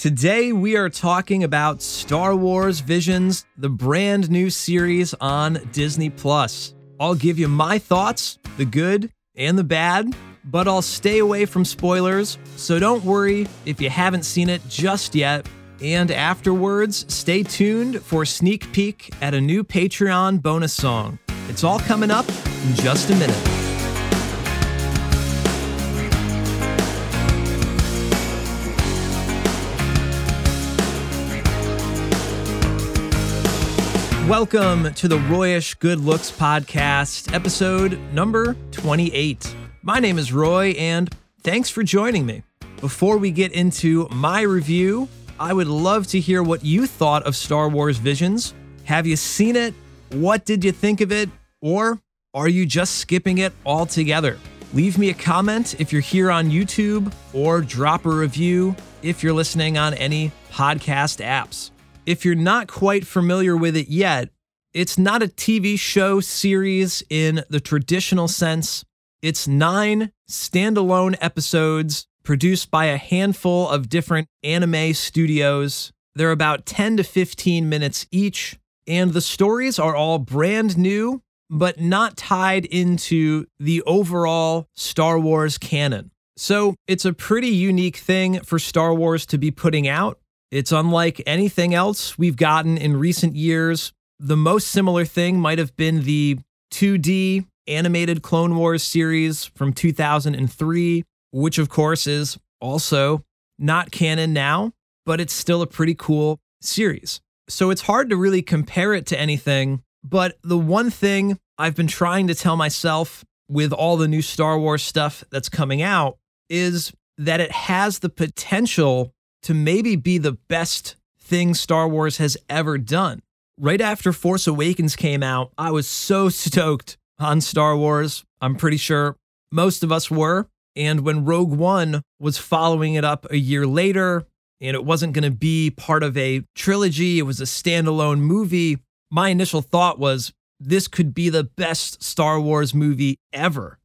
Today, we are talking about Star Wars Visions, the brand new series on Disney Plus. I'll give you my thoughts, the good and the bad, but I'll stay away from spoilers, so don't worry if you haven't seen it just yet. And afterwards, stay tuned for sneak peek at a new Patreon bonus song. It's all coming up in just a minute. Welcome to the Royish Good Looks Podcast, episode number 28. My name is Roy, and thanks for joining me. Before we get into my review, I would love to hear what you thought of Star Wars Visions. Have you seen it? What did you think of it? Or are you just skipping it altogether? Leave me a comment if you're here on YouTube, or drop a review if you're listening on any podcast apps. If you're not quite familiar with it yet, it's not a TV show series in the traditional sense. It's nine standalone episodes produced by a handful of different anime studios. They're about 10 to 15 minutes each, and the stories are all brand new, but not tied into the overall Star Wars canon. So it's a pretty unique thing for Star Wars to be putting out. It's unlike anything else we've gotten in recent years. The most similar thing might have been the 2D animated Clone Wars series from 2003, which of course is also not canon now, but it's still a pretty cool series. So it's hard to really compare it to anything. But the one thing I've been trying to tell myself with all the new Star Wars stuff that's coming out is that it has the potential to maybe be the best thing Star Wars has ever done. Right after Force Awakens came out, I was so stoked on Star Wars. I'm pretty sure most of us were. And when Rogue One was following it up a year later, and it wasn't going to be part of a trilogy, it was a standalone movie, my initial thought was this could be the best Star Wars movie ever.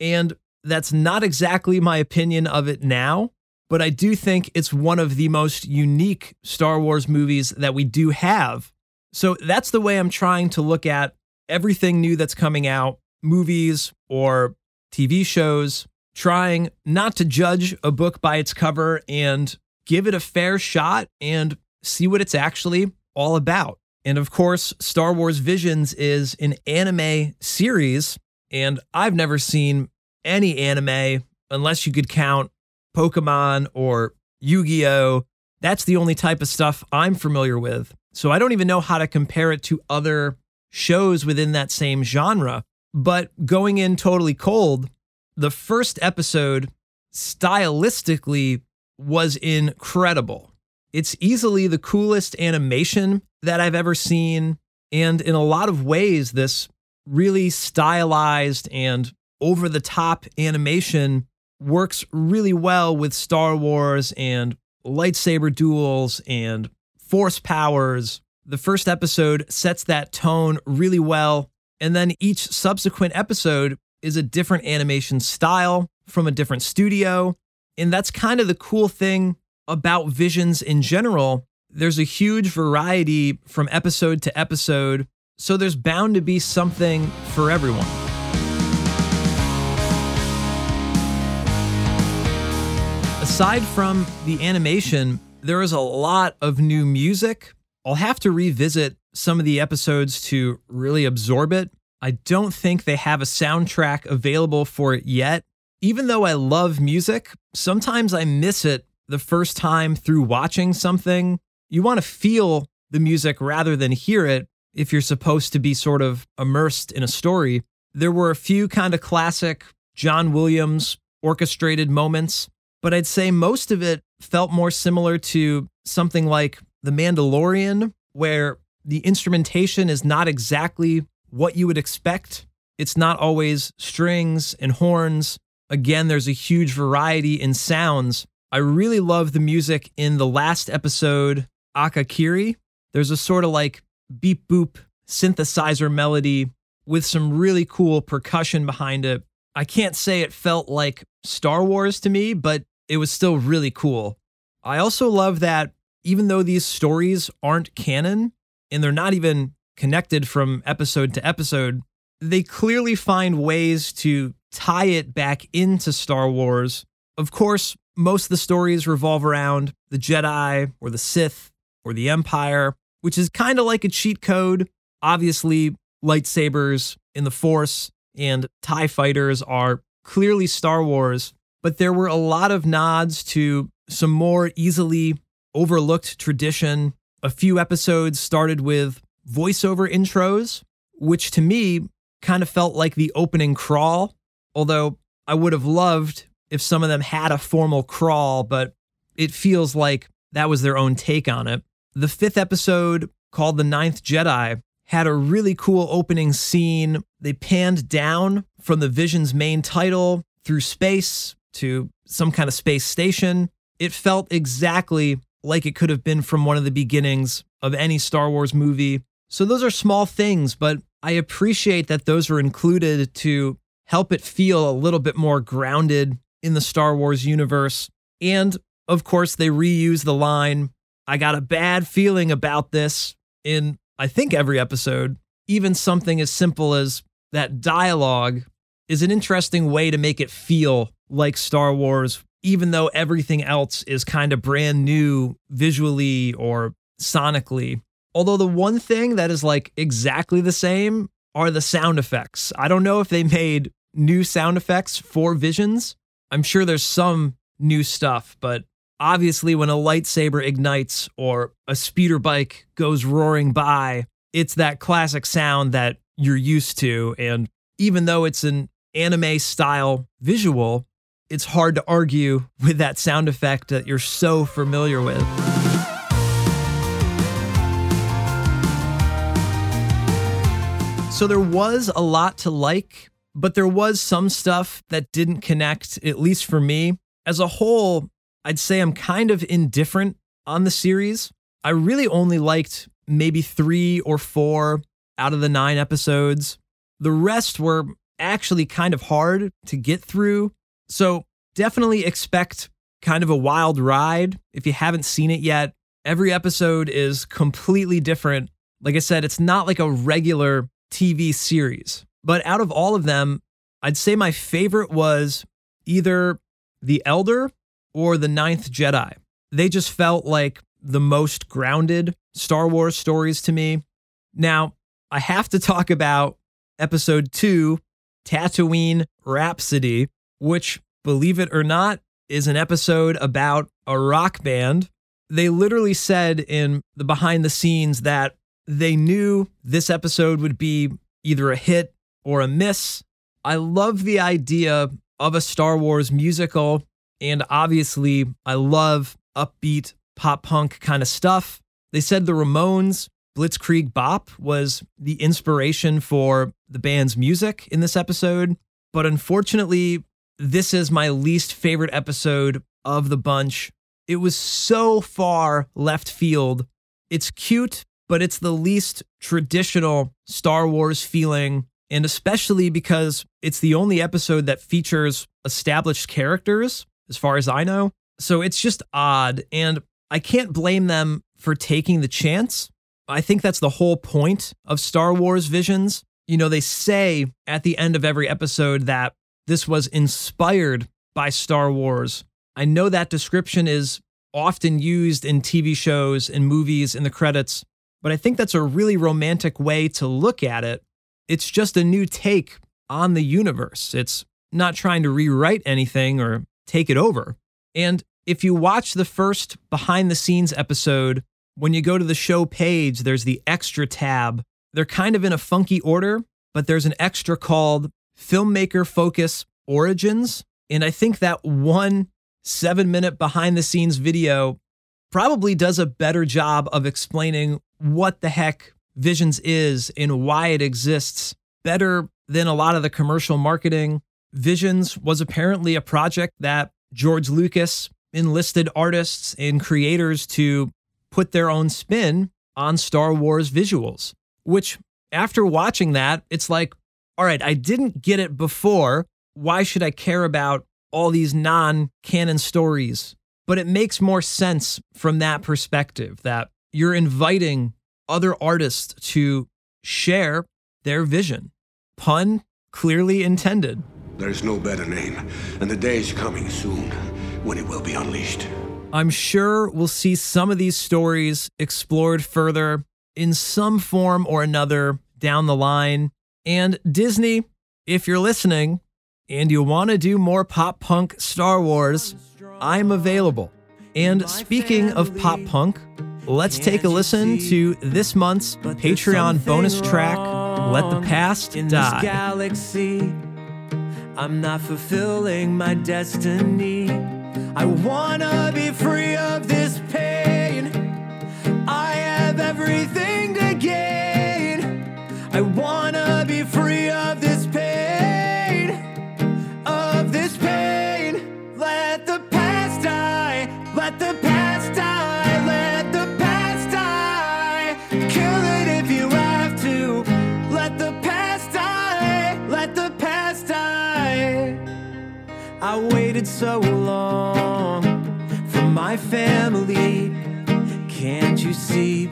And that's not exactly my opinion of it now but I do think it's one of the most unique Star Wars movies that we do have. So that's the way I'm trying to look at everything new that's coming out, movies or TV shows, trying not to judge a book by its cover and give it a fair shot and see what it's actually all about. And of course, Star Wars Visions is an anime series, and I've never seen any anime unless you could count Pokemon or Yu Gi Oh! That's the only type of stuff I'm familiar with. So I don't even know how to compare it to other shows within that same genre. But going in totally cold, the first episode stylistically was incredible. It's easily the coolest animation that I've ever seen. And in a lot of ways, this really stylized and over the top animation works really well with Star Wars and lightsaber duels and force powers. The first episode sets that tone really well. And then each subsequent episode is a different animation style from a different studio. And that's kind of the cool thing about Visions in general. There's a huge variety from episode to episode. So there's bound to be something for everyone. Aside from the animation, there is a lot of new music. I'll have to revisit some of the episodes to really absorb it. I don't think they have a soundtrack available for it yet. Even though I love music, sometimes I miss it the first time through watching something. You want to feel the music rather than hear it if you're supposed to be sort of immersed in a story. There were a few kind of classic John Williams orchestrated moments but I'd say most of it felt more similar to something like The Mandalorian, where the instrumentation is not exactly what you would expect. It's not always strings and horns. Again, there's a huge variety in sounds. I really love the music in the last episode, Akakiri. There's a sort of like beep boop synthesizer melody with some really cool percussion behind it. I can't say it felt like Star Wars to me, but it was still really cool. I also love that even though these stories aren't canon and they're not even connected from episode to episode, they clearly find ways to tie it back into Star Wars. Of course, most of the stories revolve around the Jedi or the Sith or the Empire, which is kind of like a cheat code. Obviously, lightsabers in the Force and TIE fighters are clearly Star Wars, but there were a lot of nods to some more easily overlooked tradition. A few episodes started with voiceover intros, which to me kind of felt like the opening crawl, although I would have loved if some of them had a formal crawl, but it feels like that was their own take on it. The fifth episode, called The Ninth Jedi, had a really cool opening scene. They panned down from the Vision's main title through space to some kind of space station. It felt exactly like it could have been from one of the beginnings of any Star Wars movie. So those are small things, but I appreciate that those are included to help it feel a little bit more grounded in the Star Wars universe. And of course, they reuse the line, I got a bad feeling about this in, I think, every episode. Even something as simple as that dialogue is an interesting way to make it feel like Star Wars, even though everything else is kind of brand new visually or sonically. Although the one thing that is like exactly the same are the sound effects. I don't know if they made new sound effects for Visions. I'm sure there's some new stuff, but obviously when a lightsaber ignites or a speeder bike goes roaring by, it's that classic sound that you're used to. And even though it's an anime style visual, it's hard to argue with that sound effect that you're so familiar with. So there was a lot to like, but there was some stuff that didn't connect, at least for me. As a whole, I'd say I'm kind of indifferent on the series. I really only liked maybe three or four out of the nine episodes. The rest were actually kind of hard to get through. So definitely expect kind of a wild ride if you haven't seen it yet. Every episode is completely different. Like I said, it's not like a regular TV series. But out of all of them, I'd say my favorite was either The Elder or The Ninth Jedi. They just felt like the most grounded Star Wars stories to me. Now, I have to talk about episode two, Tatooine Rhapsody, which, believe it or not, is an episode about a rock band. They literally said in the behind the scenes that they knew this episode would be either a hit or a miss. I love the idea of a Star Wars musical and obviously, I love upbeat pop punk kind of stuff. They said the Ramones Blitzkrieg Bop was the inspiration for the band's music in this episode. But unfortunately, this is my least favorite episode of the bunch. It was so far left field. It's cute, but it's the least traditional Star Wars feeling. And especially because it's the only episode that features established characters as far as I know. So it's just odd. And I can't blame them for taking the chance. I think that's the whole point of Star Wars Visions. You know, they say at the end of every episode that this was inspired by Star Wars. I know that description is often used in TV shows and movies in the credits, but I think that's a really romantic way to look at it. It's just a new take on the universe. It's not trying to rewrite anything or take it over. And if you watch the first behind the scenes episode, when you go to the show page, there's the extra tab. They're kind of in a funky order, but there's an extra called Filmmaker Focus Origins. And I think that one seven minute behind the scenes video probably does a better job of explaining what the heck Visions is and why it exists better than a lot of the commercial marketing Visions was apparently a project that George Lucas enlisted artists and creators to put their own spin on Star Wars visuals, which after watching that, it's like, all right, I didn't get it before. Why should I care about all these non canon stories? but it makes more sense from that perspective that you're inviting other artists to share their vision. Pun clearly intended. There's no better name, and the day is coming soon when it will be unleashed. I'm sure we'll see some of these stories explored further in some form or another down the line. And Disney, if you're listening and you want to do more pop punk Star Wars, I'm available. And speaking of pop punk, let's take a listen to this month's Patreon bonus track, Let the Past Die. galaxy. I'm not fulfilling my destiny. I wanna be free of this pain. I have everything to gain. Waited so long for my family. Can't you see?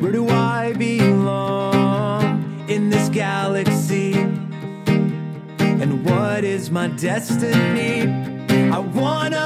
Where do I belong in this galaxy? And what is my destiny? I wanna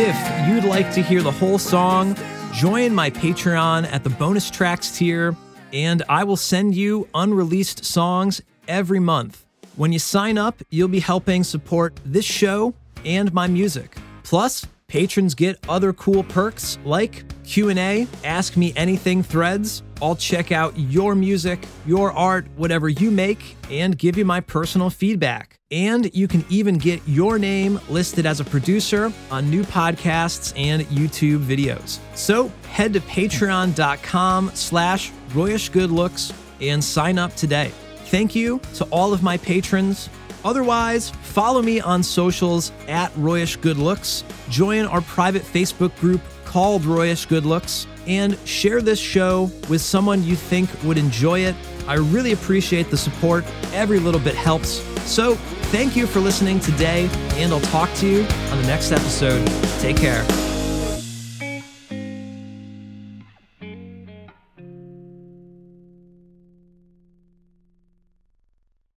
If you'd like to hear the whole song, join my Patreon at the bonus tracks tier, and I will send you unreleased songs every month. When you sign up, you'll be helping support this show and my music. Plus, patrons get other cool perks like Q&A, ask me anything threads. I'll check out your music, your art, whatever you make and give you my personal feedback. And you can even get your name listed as a producer on new podcasts and YouTube videos. So head to patreon.com slash royishgoodlooks and sign up today. Thank you to all of my patrons. Otherwise, follow me on socials at Royish Good Looks, join our private Facebook group called Royish Good Looks, and share this show with someone you think would enjoy it. I really appreciate the support. Every little bit helps. So, thank you for listening today, and I'll talk to you on the next episode. Take care.